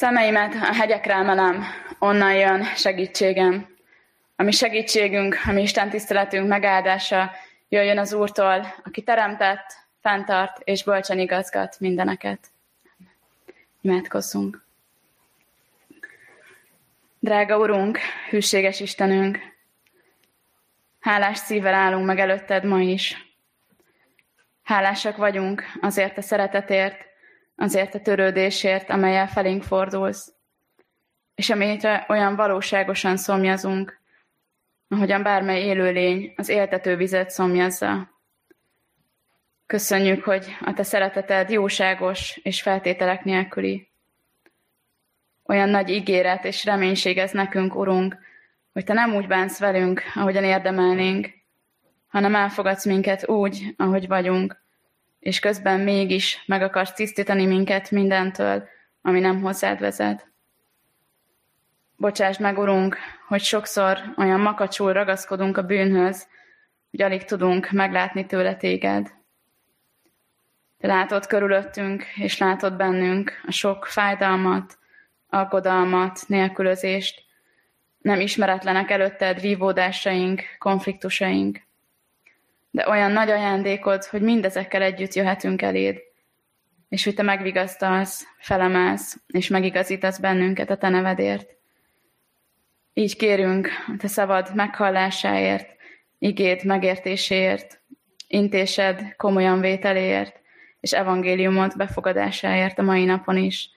Szemeimet a hegyekre emelem, onnan jön segítségem. A mi segítségünk, a mi Isten tiszteletünk megáldása jöjjön az Úrtól, aki teremtett, fenntart és bölcsen igazgat mindeneket. Imádkozzunk. Drága Urunk, hűséges Istenünk, hálás szívvel állunk meg előtted ma is. Hálásak vagyunk azért a szeretetért, azért a törődésért, amelyel felénk fordulsz, és amire olyan valóságosan szomjazunk, ahogyan bármely élőlény az éltető vizet szomjazza. Köszönjük, hogy a te szereteted jóságos és feltételek nélküli. Olyan nagy ígéret és reménység ez nekünk, Urunk, hogy te nem úgy bánsz velünk, ahogyan érdemelnénk, hanem elfogadsz minket úgy, ahogy vagyunk, és közben mégis meg akarsz tisztítani minket mindentől, ami nem hozzád vezet. Bocsásd meg, Urunk, hogy sokszor olyan makacsul ragaszkodunk a bűnhöz, hogy alig tudunk meglátni tőle téged. Te látod körülöttünk, és látod bennünk a sok fájdalmat, alkodalmat, nélkülözést, nem ismeretlenek előtted vívódásaink, konfliktusaink. De olyan nagy ajándékod, hogy mindezekkel együtt jöhetünk eléd, és hogy te megvigasztalsz, felemelsz, és megigazítasz bennünket a te nevedért. Így kérünk a te szabad meghallásáért, igéd megértéséért, intésed komolyan vételéért, és evangéliumot befogadásáért a mai napon is.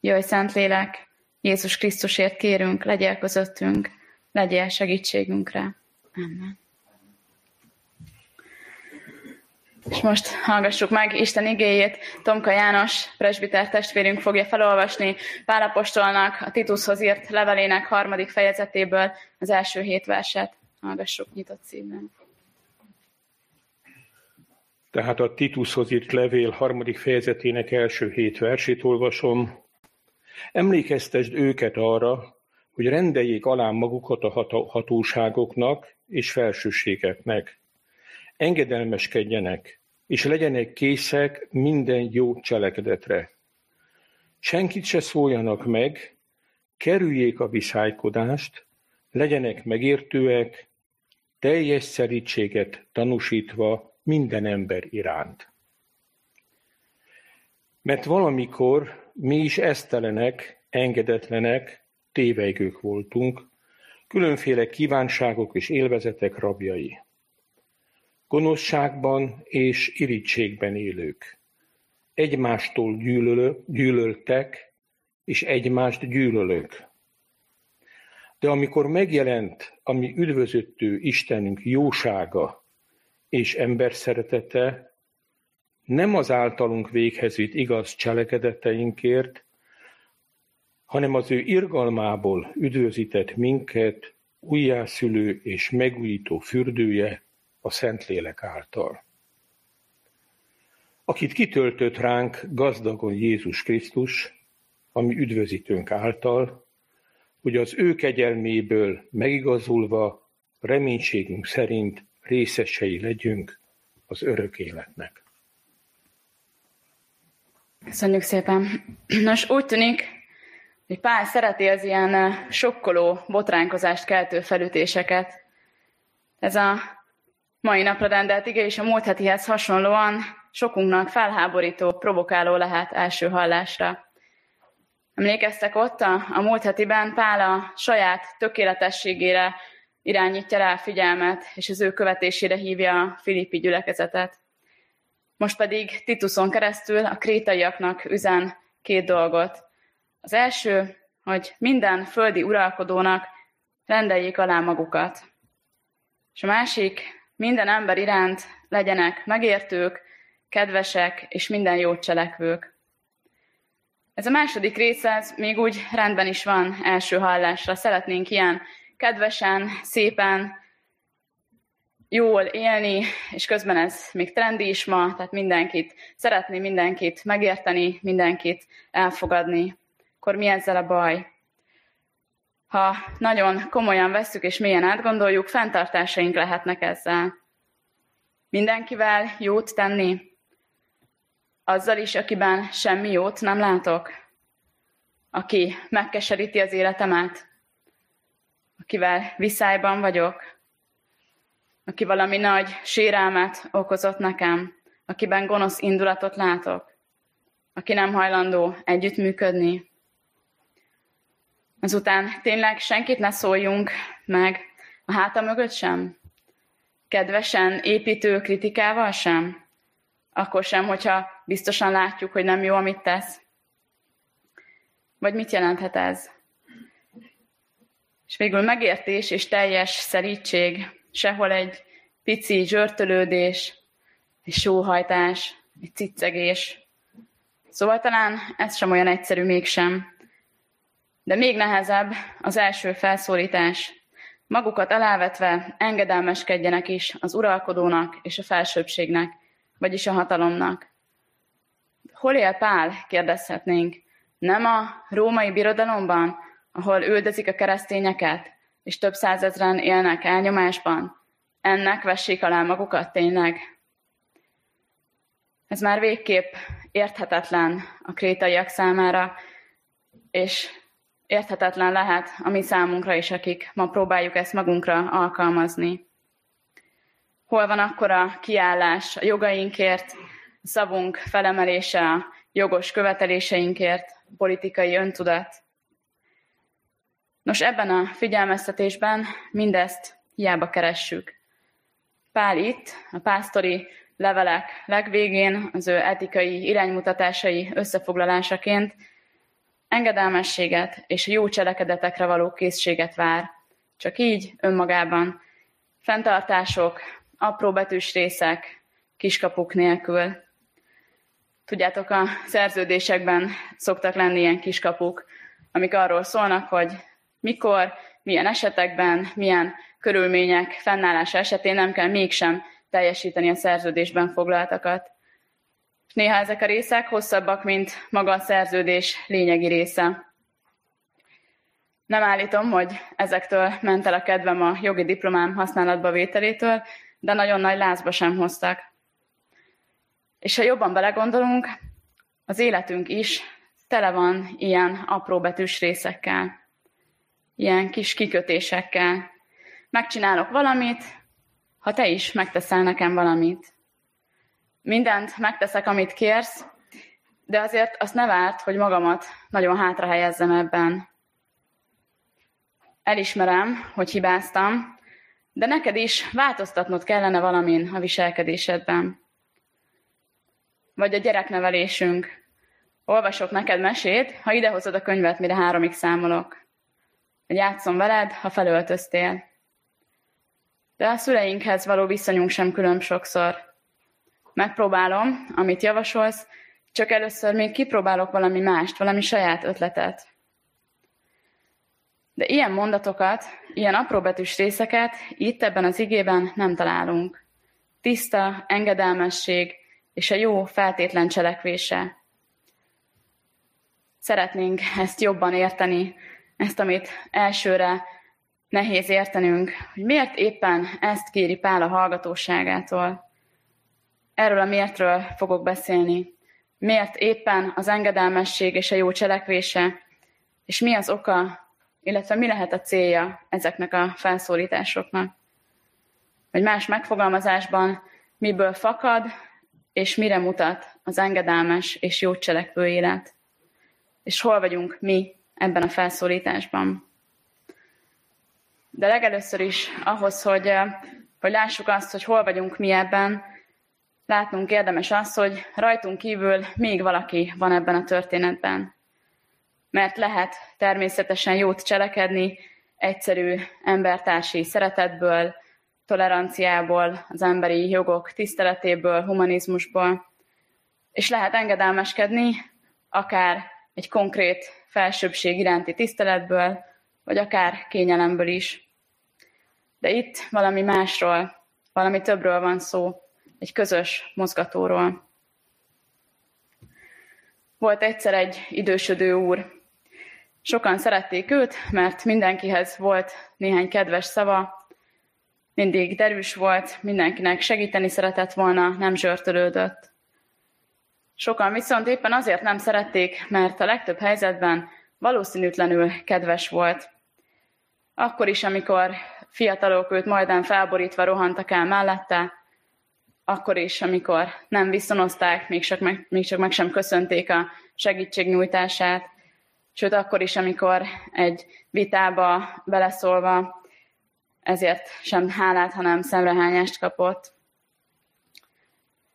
Jöjj, Szentlélek, Jézus Krisztusért kérünk, legyél közöttünk, legyél segítségünkre. Amen. És most hallgassuk meg Isten igéjét. Tomka János, presbiter testvérünk fogja felolvasni Pálapostolnak a Titushoz írt levelének harmadik fejezetéből az első hét verset. Hallgassuk nyitott szívben. Tehát a Titushoz írt levél harmadik fejezetének első hét versét olvasom. Emlékeztesd őket arra, hogy rendeljék alá magukat a hatóságoknak és felsőségeknek. Engedelmeskedjenek, és legyenek készek minden jó cselekedetre. Senkit se szóljanak meg, kerüljék a viszálykodást, legyenek megértőek, teljes szerítséget tanúsítva minden ember iránt. Mert valamikor mi is esztelenek, engedetlenek, tévejgők voltunk, különféle kívánságok és élvezetek rabjai. Gonoszságban és irítségben élők. Egymástól gyűlölő, gyűlöltek, és egymást gyűlölők. De amikor megjelent a mi üdvözöttő Istenünk jósága és ember szeretete, nem az általunk véghez vitt igaz cselekedeteinkért, hanem az ő irgalmából üdvözített minket újjászülő és megújító fürdője a Szentlélek által. Akit kitöltött ránk gazdagon Jézus Krisztus, ami üdvözítőnk által, hogy az ő kegyelméből megigazulva reménységünk szerint részesei legyünk az örök életnek. Köszönjük szépen. Nos, úgy tűnik, hogy Pál szereti az ilyen eh, sokkoló, botránkozást keltő felütéseket. Ez a mai napra rendelt ige és a múlt hetihez hasonlóan sokunknak felháborító, provokáló lehet első hallásra. Emlékeztek ott a, a múlt hetiben Pál a saját tökéletességére irányítja rá a figyelmet, és az ő követésére hívja a Filippi gyülekezetet. Most pedig Tituson keresztül a krétaiaknak üzen két dolgot. Az első, hogy minden földi uralkodónak rendeljék alá magukat. És a másik, minden ember iránt legyenek megértők, kedvesek és minden jót cselekvők. Ez a második része ez még úgy rendben is van első hallásra. Szeretnénk ilyen kedvesen, szépen, jól élni, és közben ez még trendi is ma, tehát mindenkit szeretni, mindenkit megérteni, mindenkit elfogadni. Akkor mi ezzel a baj? Ha nagyon komolyan vesszük és mélyen átgondoljuk, fenntartásaink lehetnek ezzel. Mindenkivel jót tenni? Azzal is, akiben semmi jót nem látok? aki megkeseríti az életemet, akivel viszályban vagyok, aki valami nagy sérelmet okozott nekem, akiben gonosz indulatot látok, aki nem hajlandó együttműködni. Azután tényleg senkit ne szóljunk meg a háta mögött sem? Kedvesen, építő kritikával sem? Akkor sem, hogyha biztosan látjuk, hogy nem jó, amit tesz? Vagy mit jelenthet ez? És végül megértés és teljes szerítség, sehol egy pici zsörtölődés, egy sóhajtás, egy ciccegés. Szóval talán ez sem olyan egyszerű mégsem. De még nehezebb az első felszólítás. Magukat alávetve engedelmeskedjenek is az uralkodónak és a felsőbbségnek, vagyis a hatalomnak. Hol él Pál, kérdezhetnénk. Nem a római birodalomban, ahol üldözik a keresztényeket, és több százezren élnek elnyomásban? Ennek vessék alá magukat tényleg? Ez már végképp érthetetlen a krétaiak számára, és érthetetlen lehet a mi számunkra is, akik ma próbáljuk ezt magunkra alkalmazni. Hol van akkor a kiállás a jogainkért, a szavunk felemelése a jogos követeléseinkért, politikai öntudat? Nos, ebben a figyelmeztetésben mindezt hiába keressük. Pál itt, a pásztori levelek legvégén az ő etikai iránymutatásai összefoglalásaként engedelmességet és jó cselekedetekre való készséget vár. Csak így önmagában fenntartások, apró betűs részek, kiskapuk nélkül. Tudjátok, a szerződésekben szoktak lenni ilyen kiskapuk, amik arról szólnak, hogy mikor, milyen esetekben, milyen körülmények fennállása esetén nem kell mégsem teljesíteni a szerződésben foglaltakat. És néha ezek a részek hosszabbak, mint maga a szerződés lényegi része. Nem állítom, hogy ezektől ment el a kedvem a jogi diplomám használatba vételétől, de nagyon nagy lázba sem hoztak. És ha jobban belegondolunk, az életünk is tele van ilyen apró betűs részekkel, ilyen kis kikötésekkel. Megcsinálok valamit, ha te is megteszel nekem valamit. Mindent megteszek, amit kérsz, de azért azt ne várt, hogy magamat nagyon hátra helyezzem ebben. Elismerem, hogy hibáztam, de neked is változtatnod kellene valamin a viselkedésedben. Vagy a gyereknevelésünk. Olvasok neked mesét, ha idehozod a könyvet, mire háromig számolok. Vagy játszom veled, ha felöltöztél. De a szüleinkhez való viszonyunk sem különb sokszor. Megpróbálom, amit javasolsz, csak először még kipróbálok valami mást, valami saját ötletet. De ilyen mondatokat, ilyen apróbetűs részeket itt ebben az igében nem találunk. Tiszta, engedelmesség és a jó feltétlen cselekvése. Szeretnénk ezt jobban érteni, ezt, amit elsőre nehéz értenünk, hogy miért éppen ezt kéri Pál a hallgatóságától. Erről a miértről fogok beszélni. Miért éppen az engedelmesség és a jó cselekvése, és mi az oka, illetve mi lehet a célja ezeknek a felszólításoknak. Vagy más megfogalmazásban, miből fakad, és mire mutat az engedelmes és jó cselekvő élet. És hol vagyunk mi ebben a felszólításban. De legelőször is ahhoz, hogy, eh, hogy lássuk azt, hogy hol vagyunk mi ebben, látnunk érdemes azt, hogy rajtunk kívül még valaki van ebben a történetben. Mert lehet természetesen jót cselekedni, egyszerű embertársi szeretetből, toleranciából, az emberi jogok tiszteletéből, humanizmusból, és lehet engedelmeskedni, akár egy konkrét felsőbbség iránti tiszteletből, vagy akár kényelemből is. De itt valami másról, valami többről van szó, egy közös mozgatóról. Volt egyszer egy idősödő úr. Sokan szerették őt, mert mindenkihez volt néhány kedves szava, mindig derűs volt, mindenkinek segíteni szeretett volna, nem zsörtölődött. Sokan viszont éppen azért nem szerették, mert a legtöbb helyzetben valószínűtlenül kedves volt. Akkor is, amikor fiatalok őt majdnem felborítva rohantak el mellette, akkor is, amikor nem viszonozták, még csak meg, még csak meg sem köszönték a segítségnyújtását, sőt akkor is, amikor egy vitába beleszólva ezért sem hálát, hanem szemrehányást kapott.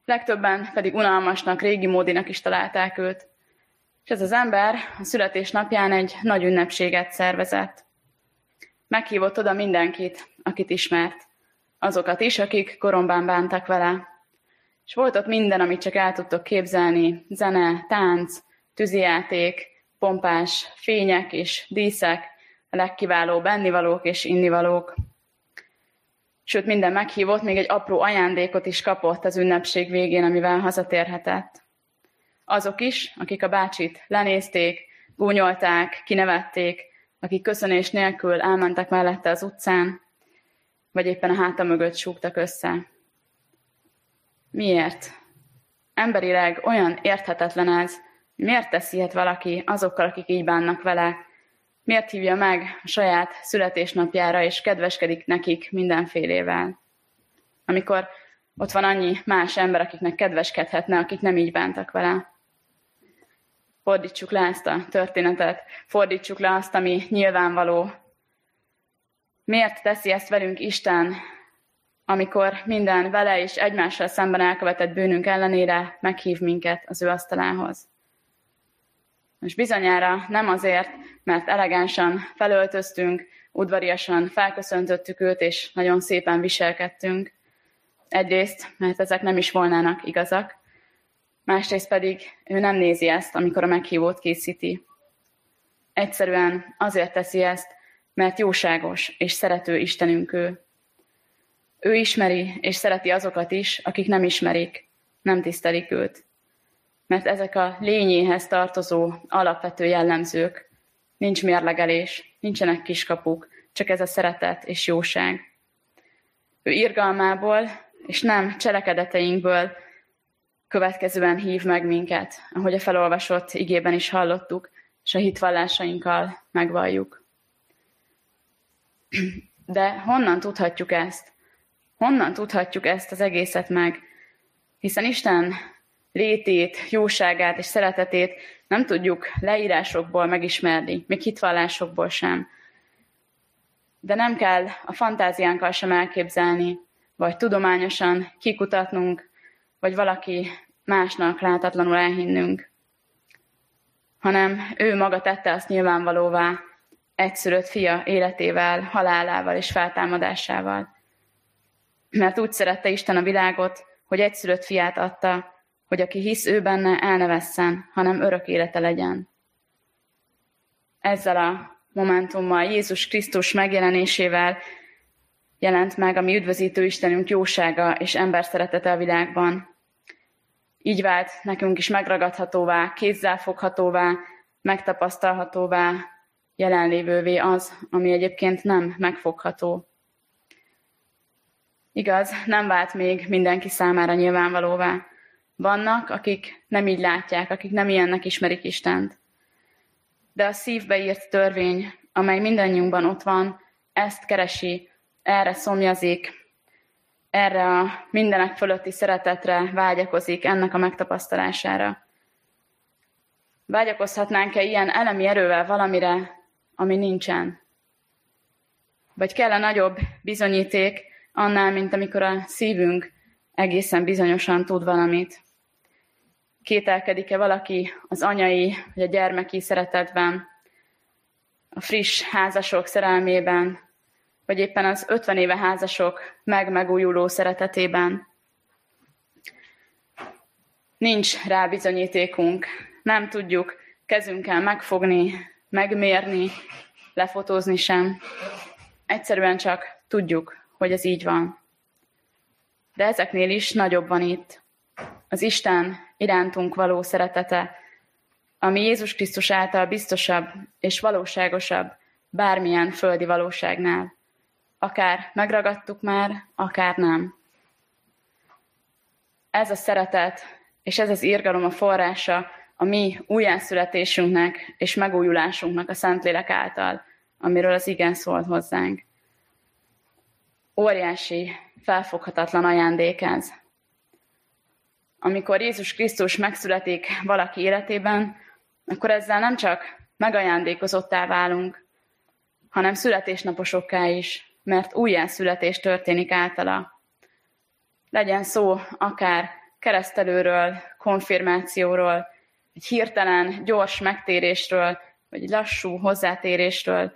Legtöbben pedig unalmasnak, régi módinak is találták őt. És ez az ember a születésnapján egy nagy ünnepséget szervezett. Meghívott oda mindenkit, akit ismert. Azokat is, akik koromban bántak vele. És volt ott minden, amit csak el tudtok képzelni. Zene, tánc, tűzijáték, pompás fények és díszek, a legkiválóbb ennivalók és innivalók. Sőt, minden meghívott, még egy apró ajándékot is kapott az ünnepség végén, amivel hazatérhetett. Azok is, akik a bácsit lenézték, gúnyolták, kinevették, akik köszönés nélkül elmentek mellette az utcán, vagy éppen a háta mögött súgtak össze. Miért? Emberileg olyan érthetetlen ez, miért teszi ilyet valaki azokkal, akik így bánnak vele, miért hívja meg a saját születésnapjára, és kedveskedik nekik mindenfélével. Amikor ott van annyi más ember, akiknek kedveskedhetne, akik nem így bántak vele. Fordítsuk le ezt a történetet, fordítsuk le azt, ami nyilvánvaló. Miért teszi ezt velünk Isten, amikor minden vele és egymással szemben elkövetett bűnünk ellenére meghív minket az ő asztalához? És bizonyára nem azért, mert elegánsan felöltöztünk, udvariasan felköszöntöttük őt, és nagyon szépen viselkedtünk. Egyrészt, mert ezek nem is volnának igazak, másrészt pedig ő nem nézi ezt, amikor a meghívót készíti. Egyszerűen azért teszi ezt, mert jóságos és szerető Istenünk ő. Ő ismeri és szereti azokat is, akik nem ismerik, nem tisztelik őt mert ezek a lényéhez tartozó alapvető jellemzők. Nincs mérlegelés, nincsenek kiskapuk, csak ez a szeretet és jóság. Ő irgalmából és nem cselekedeteinkből következően hív meg minket, ahogy a felolvasott igében is hallottuk, és a hitvallásainkkal megvalljuk. De honnan tudhatjuk ezt? Honnan tudhatjuk ezt az egészet meg? Hiszen Isten létét, jóságát és szeretetét nem tudjuk leírásokból megismerni, még hitvallásokból sem. De nem kell a fantáziánkkal sem elképzelni, vagy tudományosan kikutatnunk, vagy valaki másnak látatlanul elhinnünk, hanem ő maga tette azt nyilvánvalóvá egyszülött fia életével, halálával és feltámadásával. Mert úgy szerette Isten a világot, hogy egyszülött fiát adta, hogy aki hisz ő benne, el hanem örök élete legyen. Ezzel a momentummal, Jézus Krisztus megjelenésével jelent meg a mi üdvözítő Istenünk jósága és ember szeretete a világban. Így vált nekünk is megragadhatóvá, kézzelfoghatóvá, megtapasztalhatóvá, jelenlévővé az, ami egyébként nem megfogható. Igaz, nem vált még mindenki számára nyilvánvalóvá, vannak, akik nem így látják, akik nem ilyennek ismerik Istent. De a szívbe írt törvény, amely mindannyiunkban ott van, ezt keresi, erre szomjazik, erre a mindenek fölötti szeretetre vágyakozik, ennek a megtapasztalására. Vágyakozhatnánk-e ilyen elemi erővel valamire, ami nincsen? Vagy kell -e nagyobb bizonyíték annál, mint amikor a szívünk egészen bizonyosan tud valamit? kételkedik-e valaki az anyai vagy a gyermeki szeretetben, a friss házasok szerelmében, vagy éppen az 50 éve házasok meg-megújuló szeretetében. Nincs rá bizonyítékunk, nem tudjuk kezünkkel megfogni, megmérni, lefotózni sem. Egyszerűen csak tudjuk, hogy ez így van. De ezeknél is nagyobb van itt. Az Isten irántunk való szeretete, ami Jézus Krisztus által biztosabb és valóságosabb bármilyen földi valóságnál. Akár megragadtuk már, akár nem. Ez a szeretet és ez az írgalom a forrása a mi újjászületésünknek és megújulásunknak a Szentlélek által, amiről az igen szól hozzánk. Óriási, felfoghatatlan ajándék ez. Amikor Jézus Krisztus megszületik valaki életében, akkor ezzel nem csak megajándékozottá válunk, hanem születésnaposokká is, mert újjászületés történik általa. Legyen szó akár keresztelőről, konfirmációról, egy hirtelen, gyors megtérésről, vagy lassú hozzátérésről,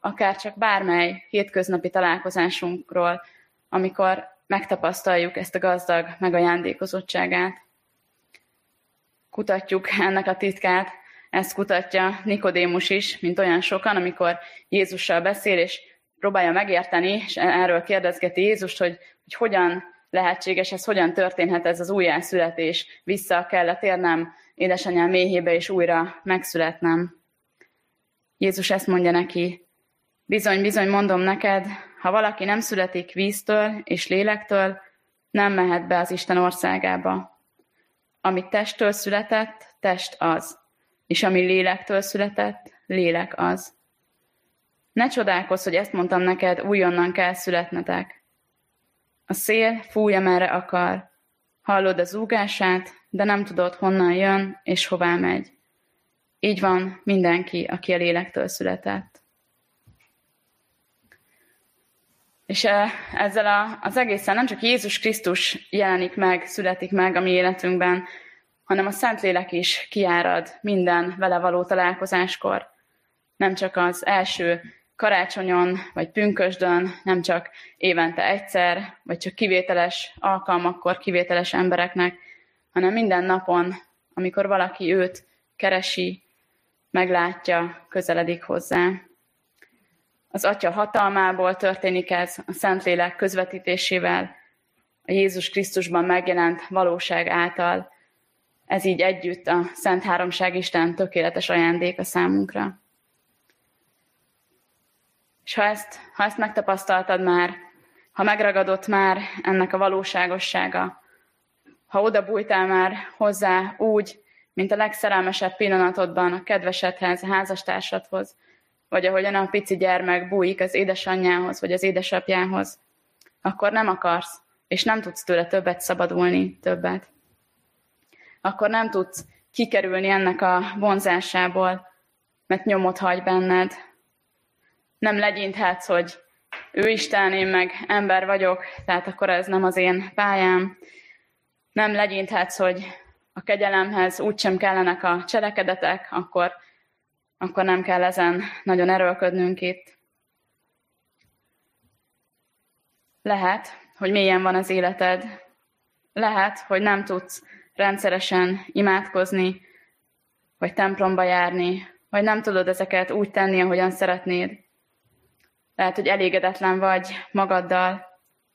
akár csak bármely hétköznapi találkozásunkról, amikor megtapasztaljuk ezt a gazdag megajándékozottságát. Kutatjuk ennek a titkát, ezt kutatja Nikodémus is, mint olyan sokan, amikor Jézussal beszél, és próbálja megérteni, és erről kérdezgeti Jézust, hogy, hogy hogyan lehetséges ez, hogyan történhet ez az újjászületés, vissza kellett érnem édesanyám méhébe, és újra megszületnem. Jézus ezt mondja neki, bizony, bizony mondom neked, ha valaki nem születik víztől és lélektől, nem mehet be az Isten országába. Ami testtől született, test az, és ami lélektől született, lélek az. Ne csodálkozz, hogy ezt mondtam neked, újonnan kell születnetek. A szél fúj, merre akar. Hallod az zúgását, de nem tudod, honnan jön és hová megy. Így van mindenki, aki a lélektől született. És eh, ezzel a, az egészen nem csak Jézus Krisztus jelenik meg, születik meg a mi életünkben, hanem a Szentlélek is kiárad minden vele való találkozáskor. Nem csak az első karácsonyon vagy pünkösdön, nem csak évente egyszer, vagy csak kivételes alkalmakkor kivételes embereknek, hanem minden napon, amikor valaki őt keresi, meglátja, közeledik hozzá. Az Atya hatalmából történik ez a Szentlélek közvetítésével, a Jézus Krisztusban megjelent valóság által. Ez így együtt a Szent Háromság Isten tökéletes ajándék a számunkra. És ha ezt, ha ezt megtapasztaltad már, ha megragadott már ennek a valóságossága, ha oda bújtál már hozzá úgy, mint a legszerelmesebb pillanatodban a kedvesedhez, a házastársadhoz, vagy ahogyan a pici gyermek bújik az édesanyjához, vagy az édesapjához, akkor nem akarsz, és nem tudsz tőle többet szabadulni, többet. Akkor nem tudsz kikerülni ennek a vonzásából, mert nyomot hagy benned, nem legyinthetsz, hogy ő Isten, én meg ember vagyok, tehát akkor ez nem az én pályám. Nem legyinthetsz, hogy a kegyelemhez úgysem kellenek a cselekedetek, akkor, akkor nem kell ezen nagyon erőlködnünk itt. Lehet, hogy mélyen van az életed. Lehet, hogy nem tudsz rendszeresen imádkozni, vagy templomba járni, vagy nem tudod ezeket úgy tenni, ahogyan szeretnéd. Lehet, hogy elégedetlen vagy magaddal,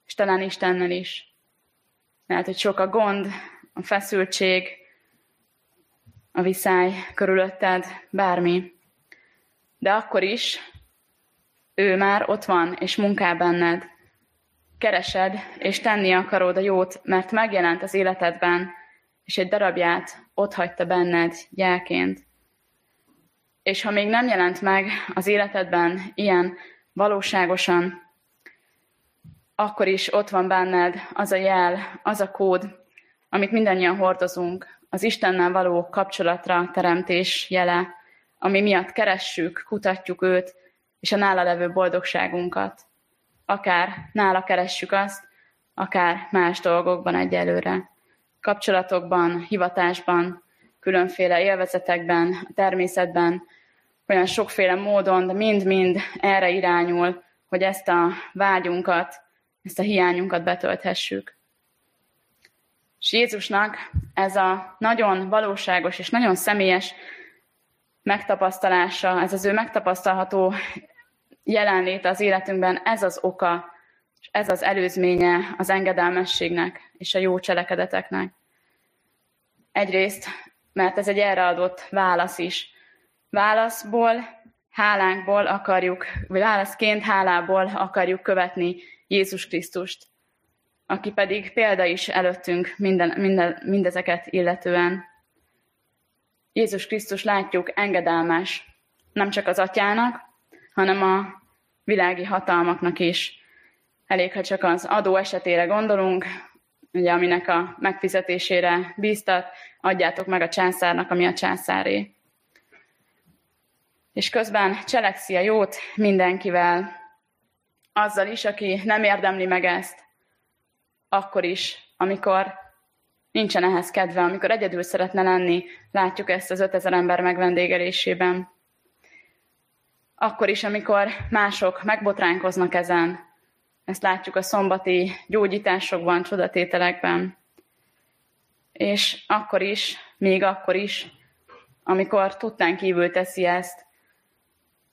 és talán Istennel is. Lehet, hogy sok a gond, a feszültség, a viszály körülötted, bármi. De akkor is ő már ott van, és munkál benned. Keresed, és tenni akarod a jót, mert megjelent az életedben, és egy darabját ott hagyta benned jelként. És ha még nem jelent meg az életedben ilyen valóságosan, akkor is ott van benned az a jel, az a kód, amit mindannyian hordozunk, az Istennel való kapcsolatra teremtés jele, ami miatt keressük, kutatjuk őt, és a nála levő boldogságunkat. Akár nála keressük azt, akár más dolgokban egyelőre. Kapcsolatokban, hivatásban, különféle élvezetekben, a természetben, olyan sokféle módon, de mind-mind erre irányul, hogy ezt a vágyunkat, ezt a hiányunkat betölthessük. És Jézusnak ez a nagyon valóságos és nagyon személyes megtapasztalása, ez az ő megtapasztalható jelenléte az életünkben, ez az oka, és ez az előzménye az engedelmességnek és a jó cselekedeteknek. Egyrészt, mert ez egy erre adott válasz is válaszból, hálánkból akarjuk, vagy válaszként hálából akarjuk követni Jézus Krisztust, aki pedig példa is előttünk minden, minden, mindezeket illetően. Jézus Krisztus látjuk engedelmes nem csak az atyának, hanem a világi hatalmaknak is. Elég, ha csak az adó esetére gondolunk, ugye, aminek a megfizetésére bíztat, adjátok meg a császárnak, ami a császáré. És közben cselekszi a jót mindenkivel, azzal is, aki nem érdemli meg ezt, akkor is, amikor nincsen ehhez kedve, amikor egyedül szeretne lenni, látjuk ezt az 5000 ember megvendégelésében. Akkor is, amikor mások megbotránkoznak ezen, ezt látjuk a szombati gyógyításokban, csodatételekben. És akkor is, még akkor is, amikor tudtán kívül teszi ezt,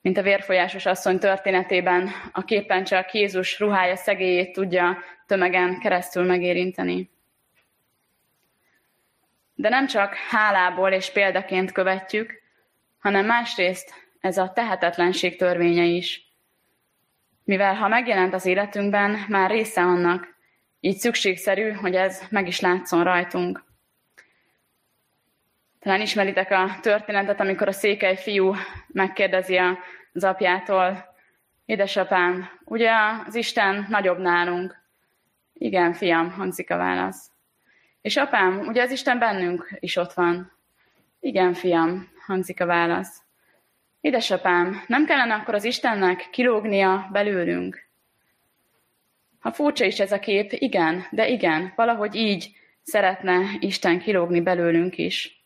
mint a vérfolyásos asszony történetében, a képen csak Jézus ruhája szegélyét tudja tömegen keresztül megérinteni. De nem csak hálából és példaként követjük, hanem másrészt ez a tehetetlenség törvénye is. Mivel ha megjelent az életünkben, már része annak, így szükségszerű, hogy ez meg is látszon rajtunk. Talán ismeritek a történetet, amikor a székely fiú megkérdezi az apjától, édesapám, ugye az Isten nagyobb nálunk? Igen, fiam, hangzik a válasz. És apám, ugye az Isten bennünk is ott van? Igen, fiam, hangzik a válasz. Édesapám, nem kellene akkor az Istennek kilógnia belőlünk? Ha furcsa is ez a kép, igen, de igen, valahogy így szeretne Isten kilógni belőlünk is.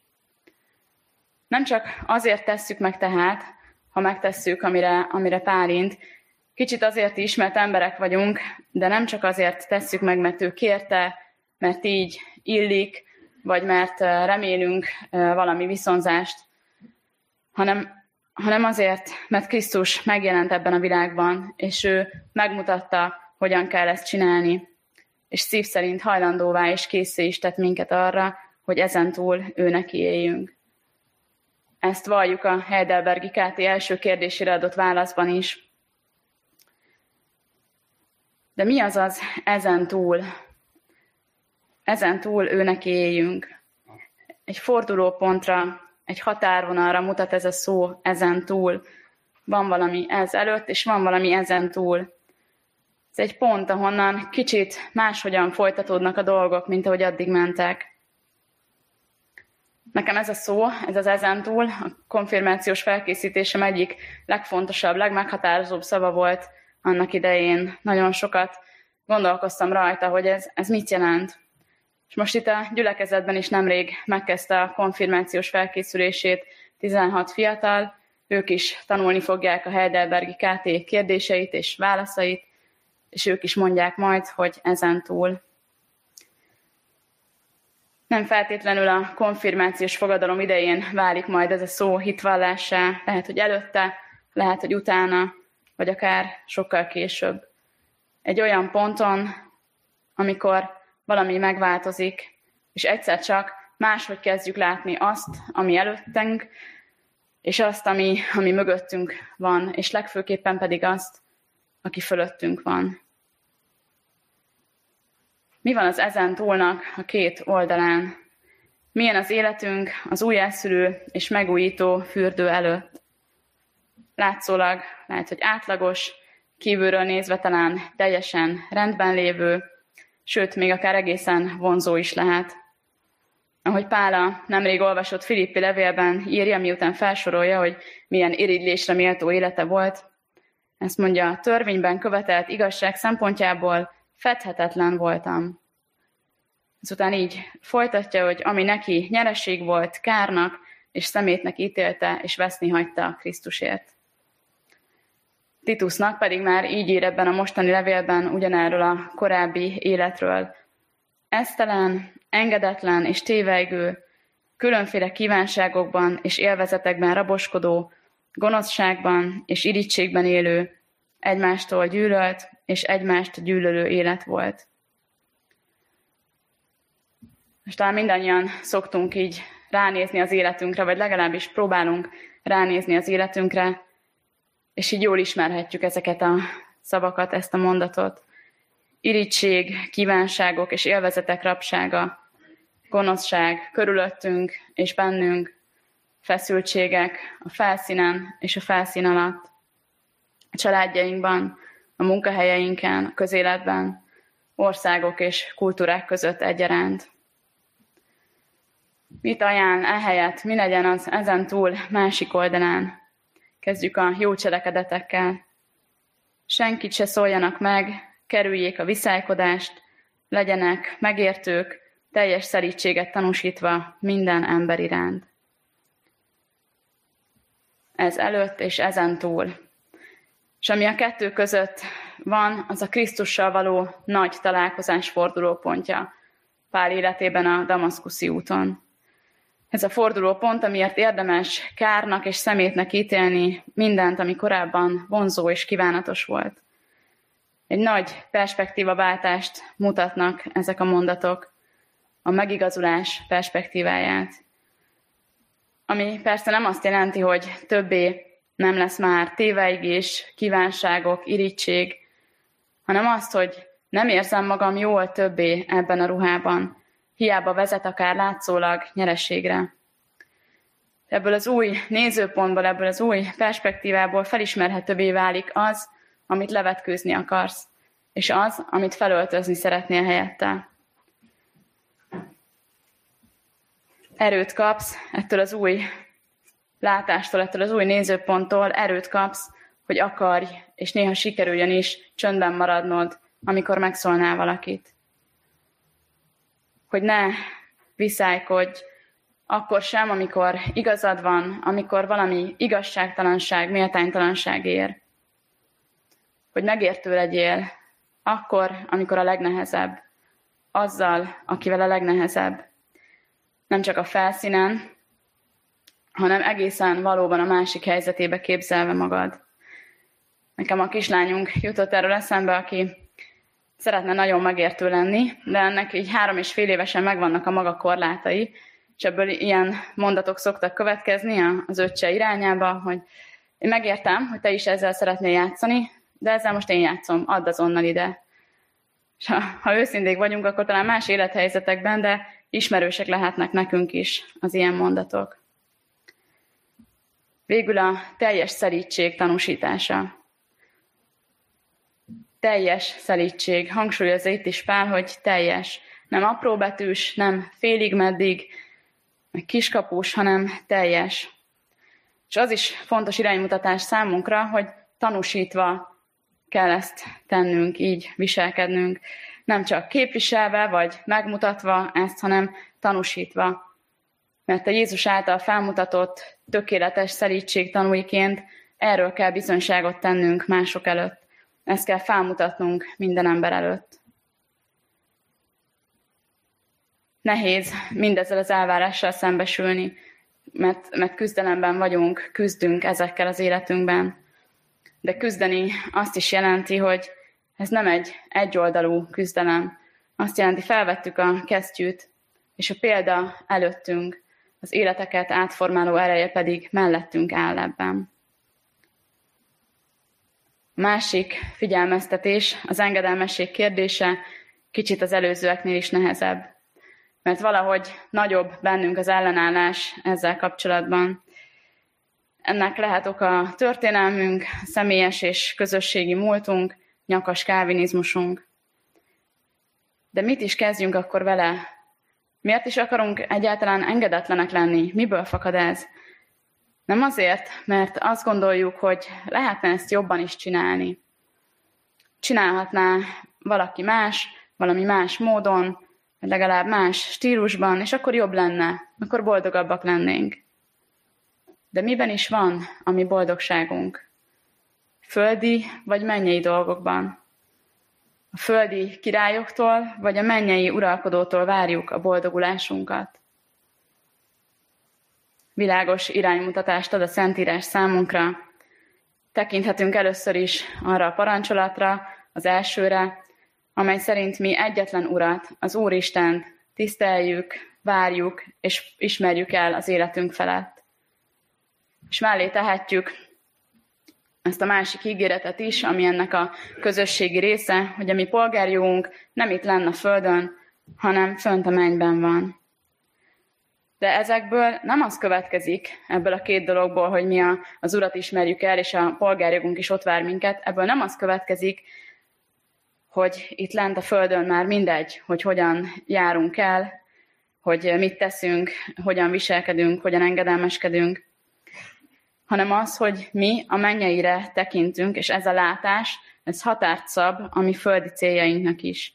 Nem csak azért tesszük meg tehát, ha megtesszük, amire, amire Pálint, kicsit azért is, mert emberek vagyunk, de nem csak azért tesszük meg, mert ő kérte, mert így illik, vagy mert remélünk valami viszonzást, hanem hanem azért, mert Krisztus megjelent ebben a világban, és ő megmutatta, hogyan kell ezt csinálni, és szív szerint hajlandóvá és készé is tett minket arra, hogy ezentúl ő neki éljünk. Ezt valljuk a Heidelbergi KT első kérdésére adott válaszban is. De mi az az ezen túl? Ezen túl őnek éljünk. Egy fordulópontra egy határvonalra mutat ez a szó ezen túl. Van valami ez előtt, és van valami ezen túl. Ez egy pont, ahonnan kicsit máshogyan folytatódnak a dolgok, mint ahogy addig mentek. Nekem ez a szó, ez az ezen túl, a konfirmációs felkészítésem egyik legfontosabb, legmeghatározóbb szava volt annak idején. Nagyon sokat gondolkoztam rajta, hogy ez, ez mit jelent. És most itt a gyülekezetben is nemrég megkezdte a konfirmációs felkészülését 16 fiatal, ők is tanulni fogják a Heidelbergi KT kérdéseit és válaszait, és ők is mondják majd, hogy ezen túl. Nem feltétlenül a konfirmációs fogadalom idején válik majd ez a szó hitvallássá, lehet, hogy előtte, lehet, hogy utána, vagy akár sokkal később. Egy olyan ponton, amikor valami megváltozik, és egyszer csak máshogy kezdjük látni azt, ami előttünk, és azt, ami, ami mögöttünk van, és legfőképpen pedig azt, aki fölöttünk van. Mi van az ezen túlnak a két oldalán? Milyen az életünk az újjászülő és megújító fürdő előtt? Látszólag lehet, hogy átlagos, kívülről nézve talán teljesen rendben lévő, sőt, még akár egészen vonzó is lehet. Ahogy Pála nemrég olvasott Filippi levélben írja, miután felsorolja, hogy milyen irigylésre méltó élete volt, ezt mondja, a törvényben követelt igazság szempontjából fedhetetlen voltam. Ezután így folytatja, hogy ami neki nyereség volt, kárnak és szemétnek ítélte, és veszni hagyta Krisztusért. Titusnak pedig már így ír ebben a mostani levélben ugyanerről a korábbi életről. Eztelen, engedetlen és tévejgő, különféle kívánságokban és élvezetekben raboskodó, gonoszságban és irítségben élő, egymástól gyűlölt és egymást gyűlölő élet volt. Most talán mindannyian szoktunk így ránézni az életünkre, vagy legalábbis próbálunk ránézni az életünkre, és így jól ismerhetjük ezeket a szavakat, ezt a mondatot. Irítség, kívánságok és élvezetek rabsága, gonoszság körülöttünk és bennünk, feszültségek a felszínen és a felszín alatt, a családjainkban, a munkahelyeinken, a közéletben, országok és kultúrák között egyaránt. Mit ajánl ehelyett, mi legyen az ezen túl másik oldalán? Kezdjük a jó cselekedetekkel. Senkit se szóljanak meg, kerüljék a viszálykodást, legyenek megértők, teljes szerítséget tanúsítva minden ember iránt. Ez előtt és ezen túl. És ami a kettő között van, az a Krisztussal való nagy találkozás fordulópontja Pál életében a Damaszkuszi úton. Ez a fordulópont, amiért érdemes kárnak és szemétnek ítélni mindent, ami korábban vonzó és kívánatos volt. Egy nagy perspektívaváltást mutatnak ezek a mondatok, a megigazulás perspektíváját. Ami persze nem azt jelenti, hogy többé nem lesz már téveigés, kívánságok, irítség, hanem azt, hogy nem érzem magam jól többé ebben a ruhában, hiába vezet akár látszólag nyerességre. Ebből az új nézőpontból, ebből az új perspektívából felismerhetőbbé válik az, amit levetkőzni akarsz, és az, amit felöltözni szeretnél helyette. Erőt kapsz ettől az új látástól, ettől az új nézőponttól, erőt kapsz, hogy akarj, és néha sikerüljön is csöndben maradnod, amikor megszólnál valakit. Hogy ne viszálykodj, akkor sem, amikor igazad van, amikor valami igazságtalanság, méltánytalanság ér. Hogy megértő legyél, akkor, amikor a legnehezebb, azzal, akivel a legnehezebb. Nem csak a felszínen, hanem egészen valóban a másik helyzetébe képzelve magad. Nekem a kislányunk jutott erről eszembe, aki szeretne nagyon megértő lenni, de ennek így három és fél évesen megvannak a maga korlátai, és ebből ilyen mondatok szoktak következni az öccse irányába, hogy én megértem, hogy te is ezzel szeretnél játszani, de ezzel most én játszom, add azonnal ide. És ha, ha őszinték vagyunk, akkor talán más élethelyzetekben, de ismerősek lehetnek nekünk is az ilyen mondatok. Végül a teljes szerítség tanúsítása. Teljes szelítség. Hangsúlyozza itt is Pál, hogy teljes. Nem apróbetűs, nem félig meddig, meg kiskapus, hanem teljes. És az is fontos iránymutatás számunkra, hogy tanúsítva kell ezt tennünk, így viselkednünk. Nem csak képviselve, vagy megmutatva ezt, hanem tanúsítva. Mert a Jézus által felmutatott tökéletes szerítség tanúiként erről kell bizonyságot tennünk mások előtt. Ezt kell felmutatnunk minden ember előtt. Nehéz mindezzel az elvárással szembesülni, mert, mert küzdelemben vagyunk, küzdünk ezekkel az életünkben. De küzdeni azt is jelenti, hogy ez nem egy egyoldalú küzdelem. Azt jelenti, felvettük a kesztyűt, és a példa előttünk, az életeket átformáló ereje pedig mellettünk áll ebben. Másik figyelmeztetés, az engedelmesség kérdése kicsit az előzőeknél is nehezebb, mert valahogy nagyobb bennünk az ellenállás ezzel kapcsolatban. Ennek lehet oka a történelmünk, személyes és közösségi múltunk, nyakas kávinizmusunk. De mit is kezdjünk akkor vele? Miért is akarunk egyáltalán engedetlenek lenni? Miből fakad ez? Nem azért, mert azt gondoljuk, hogy lehetne ezt jobban is csinálni. Csinálhatná valaki más, valami más módon, vagy legalább más stílusban, és akkor jobb lenne, akkor boldogabbak lennénk. De miben is van a mi boldogságunk? Földi vagy mennyei dolgokban? A földi királyoktól vagy a mennyei uralkodótól várjuk a boldogulásunkat? Világos iránymutatást ad a Szentírás számunkra. Tekinthetünk először is arra a parancsolatra, az elsőre, amely szerint mi egyetlen Urat, az Úristen tiszteljük, várjuk és ismerjük el az életünk felett. És mellé tehetjük ezt a másik ígéretet is, ami ennek a közösségi része, hogy a mi polgárjogunk nem itt lenne a földön, hanem fönt a mennyben van. De ezekből nem az következik, ebből a két dologból, hogy mi a, az Urat ismerjük el, és a polgárjogunk is ott vár minket, ebből nem az következik, hogy itt lent a Földön már mindegy, hogy hogyan járunk el, hogy mit teszünk, hogyan viselkedünk, hogyan engedelmeskedünk, hanem az, hogy mi a mennyeire tekintünk, és ez a látás, ez határt szab a mi földi céljainknak is.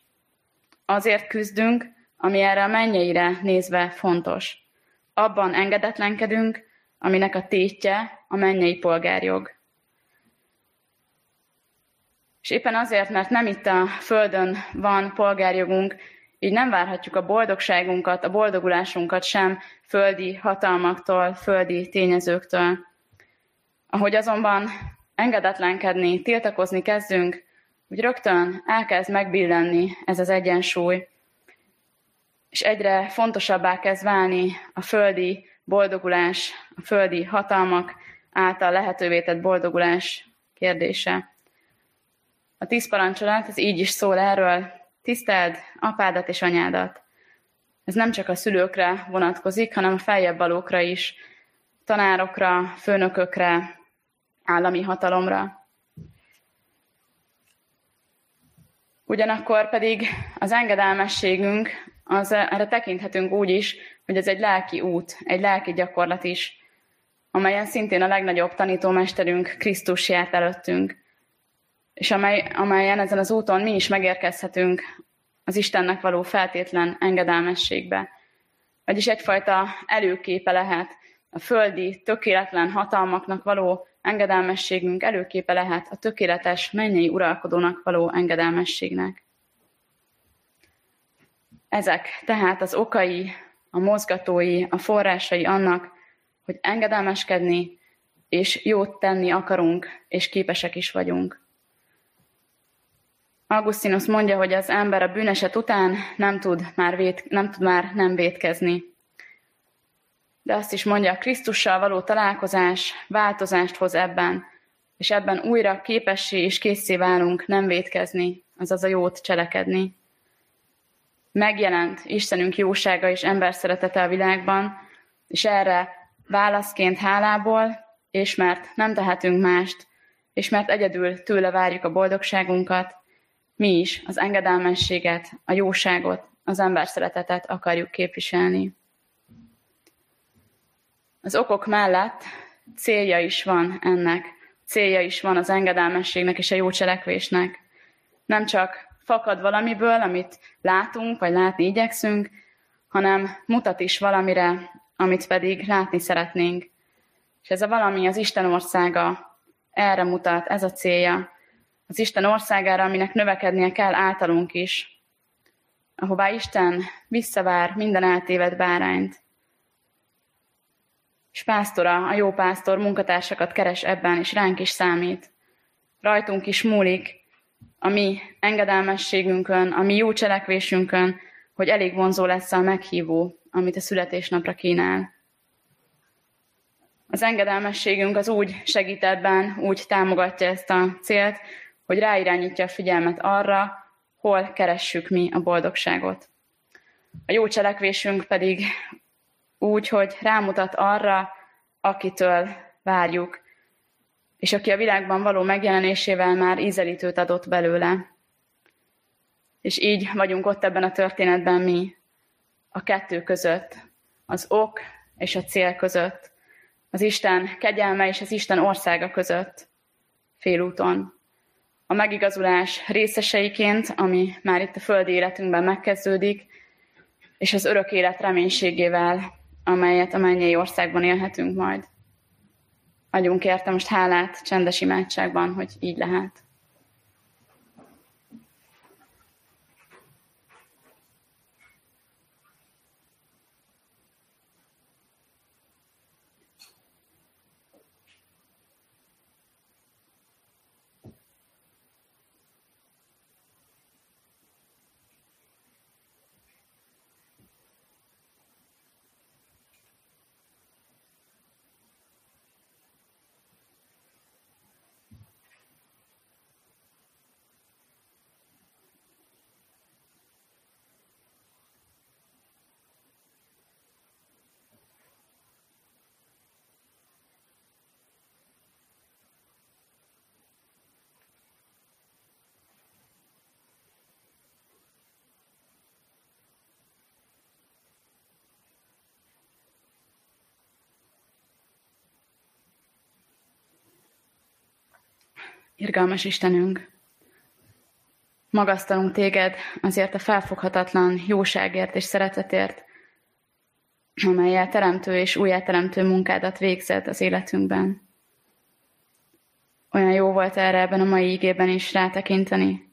Azért küzdünk, ami erre a mennyeire nézve fontos. Abban engedetlenkedünk, aminek a tétje a mennyei polgárjog. És éppen azért, mert nem itt a Földön van polgárjogunk, így nem várhatjuk a boldogságunkat, a boldogulásunkat sem földi hatalmaktól, földi tényezőktől. Ahogy azonban engedetlenkedni, tiltakozni kezdünk, úgy rögtön elkezd megbillenni ez az egyensúly, és egyre fontosabbá kezd válni a földi boldogulás, a földi hatalmak által lehetővé tett boldogulás kérdése. A tíz parancsolat, ez így is szól erről, tiszteld apádat és anyádat. Ez nem csak a szülőkre vonatkozik, hanem a feljebb valókra is, tanárokra, főnökökre, állami hatalomra. Ugyanakkor pedig az engedelmességünk, az, erre tekinthetünk úgy is, hogy ez egy lelki út, egy lelki gyakorlat is, amelyen szintén a legnagyobb tanítómesterünk Krisztus járt előttünk, és amely, amelyen ezen az úton mi is megérkezhetünk az Istennek való feltétlen engedelmességbe. Vagyis egyfajta előképe lehet a földi, tökéletlen hatalmaknak való engedelmességünk előképe lehet a tökéletes mennyei uralkodónak való engedelmességnek. Ezek tehát az okai, a mozgatói, a forrásai annak, hogy engedelmeskedni és jót tenni akarunk, és képesek is vagyunk. Augustinus mondja, hogy az ember a bűneset után nem tud már, vét, nem, tud már nem vétkezni. De azt is mondja, Krisztussal való találkozás változást hoz ebben, és ebben újra képessé és készé válunk nem vétkezni, azaz a jót cselekedni. Megjelent Istenünk jósága és ember szeretete a világban, és erre válaszként hálából, és mert nem tehetünk mást, és mert egyedül tőle várjuk a boldogságunkat, mi is az engedelmességet, a jóságot, az ember szeretetet akarjuk képviselni. Az okok mellett célja is van ennek, célja is van az engedelmességnek és a jó cselekvésnek. Nem csak fakad valamiből, amit látunk, vagy látni igyekszünk, hanem mutat is valamire, amit pedig látni szeretnénk. És ez a valami az Isten országa, erre mutat, ez a célja, az Isten országára, aminek növekednie kell általunk is, ahová Isten visszavár minden eltévedt bárányt. És pásztora, a jó pásztor munkatársakat keres ebben, és ránk is számít. Rajtunk is múlik a mi engedelmességünkön, a mi jó cselekvésünkön, hogy elég vonzó lesz a meghívó, amit a születésnapra kínál. Az engedelmességünk az úgy segít ebben, úgy támogatja ezt a célt, hogy ráirányítja a figyelmet arra, hol keressük mi a boldogságot. A jó cselekvésünk pedig úgy, hogy rámutat arra, akitől várjuk, és aki a világban való megjelenésével már ízelítőt adott belőle. És így vagyunk ott ebben a történetben mi, a kettő között, az ok és a cél között, az Isten kegyelme és az Isten országa között, félúton a megigazulás részeseiként, ami már itt a földi életünkben megkezdődik, és az örök élet reménységével, amelyet a mennyei országban élhetünk majd. Adjunk érte most hálát csendes imádságban, hogy így lehet. Irgalmas Istenünk, magasztalunk téged azért a felfoghatatlan jóságért és szeretetért, amelyel teremtő és újjáteremtő munkádat végzed az életünkben. Olyan jó volt erre ebben a mai ígében is rátekinteni.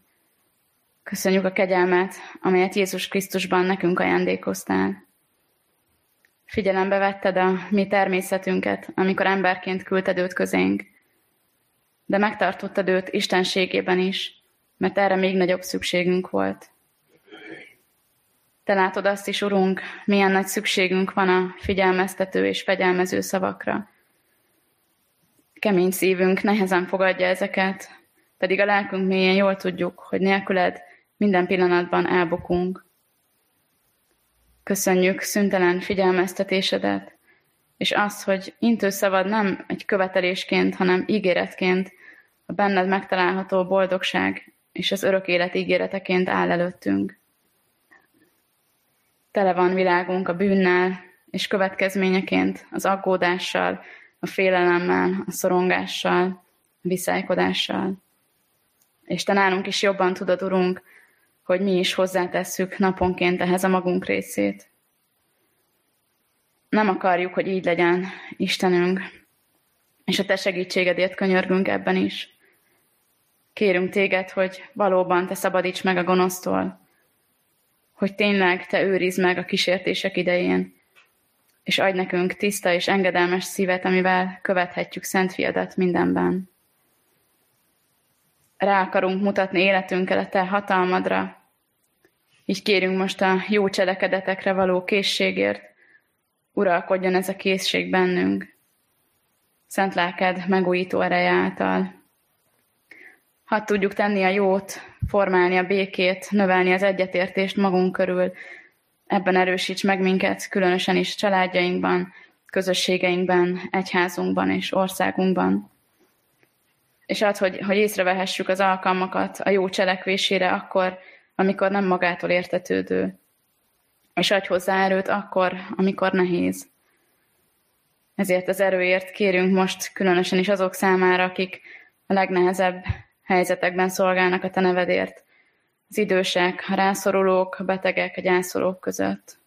Köszönjük a kegyelmet, amelyet Jézus Krisztusban nekünk ajándékoztál. Figyelembe vetted a mi természetünket, amikor emberként küldted őt közénk, de megtartottad őt istenségében is, mert erre még nagyobb szükségünk volt. Te látod azt is, Urunk, milyen nagy szükségünk van a figyelmeztető és fegyelmező szavakra. Kemény szívünk nehezen fogadja ezeket, pedig a lelkünk mélyen jól tudjuk, hogy nélküled minden pillanatban elbukunk. Köszönjük szüntelen figyelmeztetésedet, és azt, hogy intőszavad nem egy követelésként, hanem ígéretként a benned megtalálható boldogság és az örök élet ígéreteként áll előttünk. Tele van világunk a bűnnel, és következményeként az aggódással, a félelemmel, a szorongással, a viszálykodással. És te nálunk is jobban tudod, Urunk, hogy mi is hozzátesszük naponként ehhez a magunk részét. Nem akarjuk, hogy így legyen, Istenünk, és a Te segítségedért könyörgünk ebben is. Kérünk Téged, hogy valóban Te szabadíts meg a gonosztól, hogy tényleg Te őrizd meg a kísértések idején, és adj nekünk tiszta és engedelmes szívet, amivel követhetjük Szent Fiadat mindenben. Rá akarunk mutatni életünkkel a Te hatalmadra, így kérünk most a jó cselekedetekre való készségért, uralkodjon ez a készség bennünk. Szent lelked megújító ereje által. Hadd tudjuk tenni a jót, formálni a békét, növelni az egyetértést magunk körül. Ebben erősíts meg minket, különösen is családjainkban, közösségeinkben, egyházunkban és országunkban. És add, hogy, hogy észrevehessük az alkalmakat a jó cselekvésére akkor, amikor nem magától értetődő. És adj hozzá erőt akkor, amikor nehéz. Ezért az erőért kérünk most különösen is azok számára, akik a legnehezebb helyzetekben szolgálnak a te nevedért. Az idősek, a rászorulók, a betegek, a gyászolók között.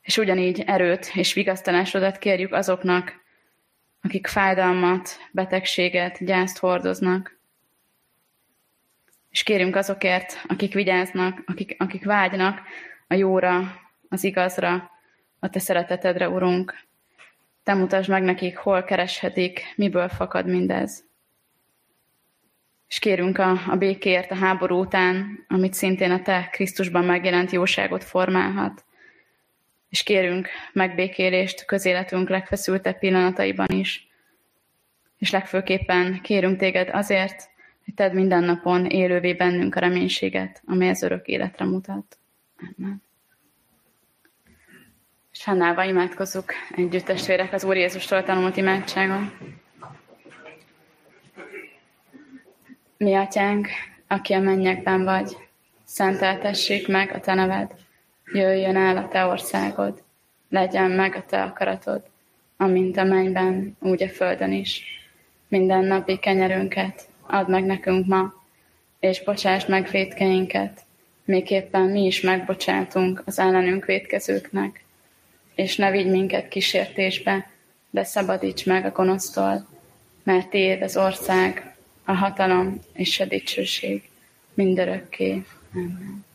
És ugyanígy erőt és vigasztalásodat kérjük azoknak, akik fájdalmat, betegséget, gyászt hordoznak. És kérünk azokért, akik vigyáznak, akik, akik vágynak a jóra, az igazra, a te szeretetedre, Urunk. Te mutasd meg nekik, hol kereshetik, miből fakad mindez. És kérünk a, a békért a háború után, amit szintén a Te Krisztusban megjelent jóságot formálhat. És kérünk megbékélést közéletünk legfeszültebb pillanataiban is. És legfőképpen kérünk Téged azért, hogy Tedd minden napon élővé bennünk a reménységet, amely az örök életre mutat. Amen. És fennállva imádkozzuk együtt testvérek az Úr Jézustól tanult imádságon. Mi atyánk, aki a mennyekben vagy, szenteltessék meg a te neved, jöjjön el a te országod, legyen meg a te akaratod, amint a mennyben, úgy a földön is. Minden napi kenyerünket add meg nekünk ma, és bocsáss meg védkeinket, éppen mi is megbocsátunk az ellenünk védkezőknek, és ne vigy minket kísértésbe, de szabadíts meg a gonosztól, mert Tiéd az ország, a hatalom és a dicsőség mindörökké. Amen.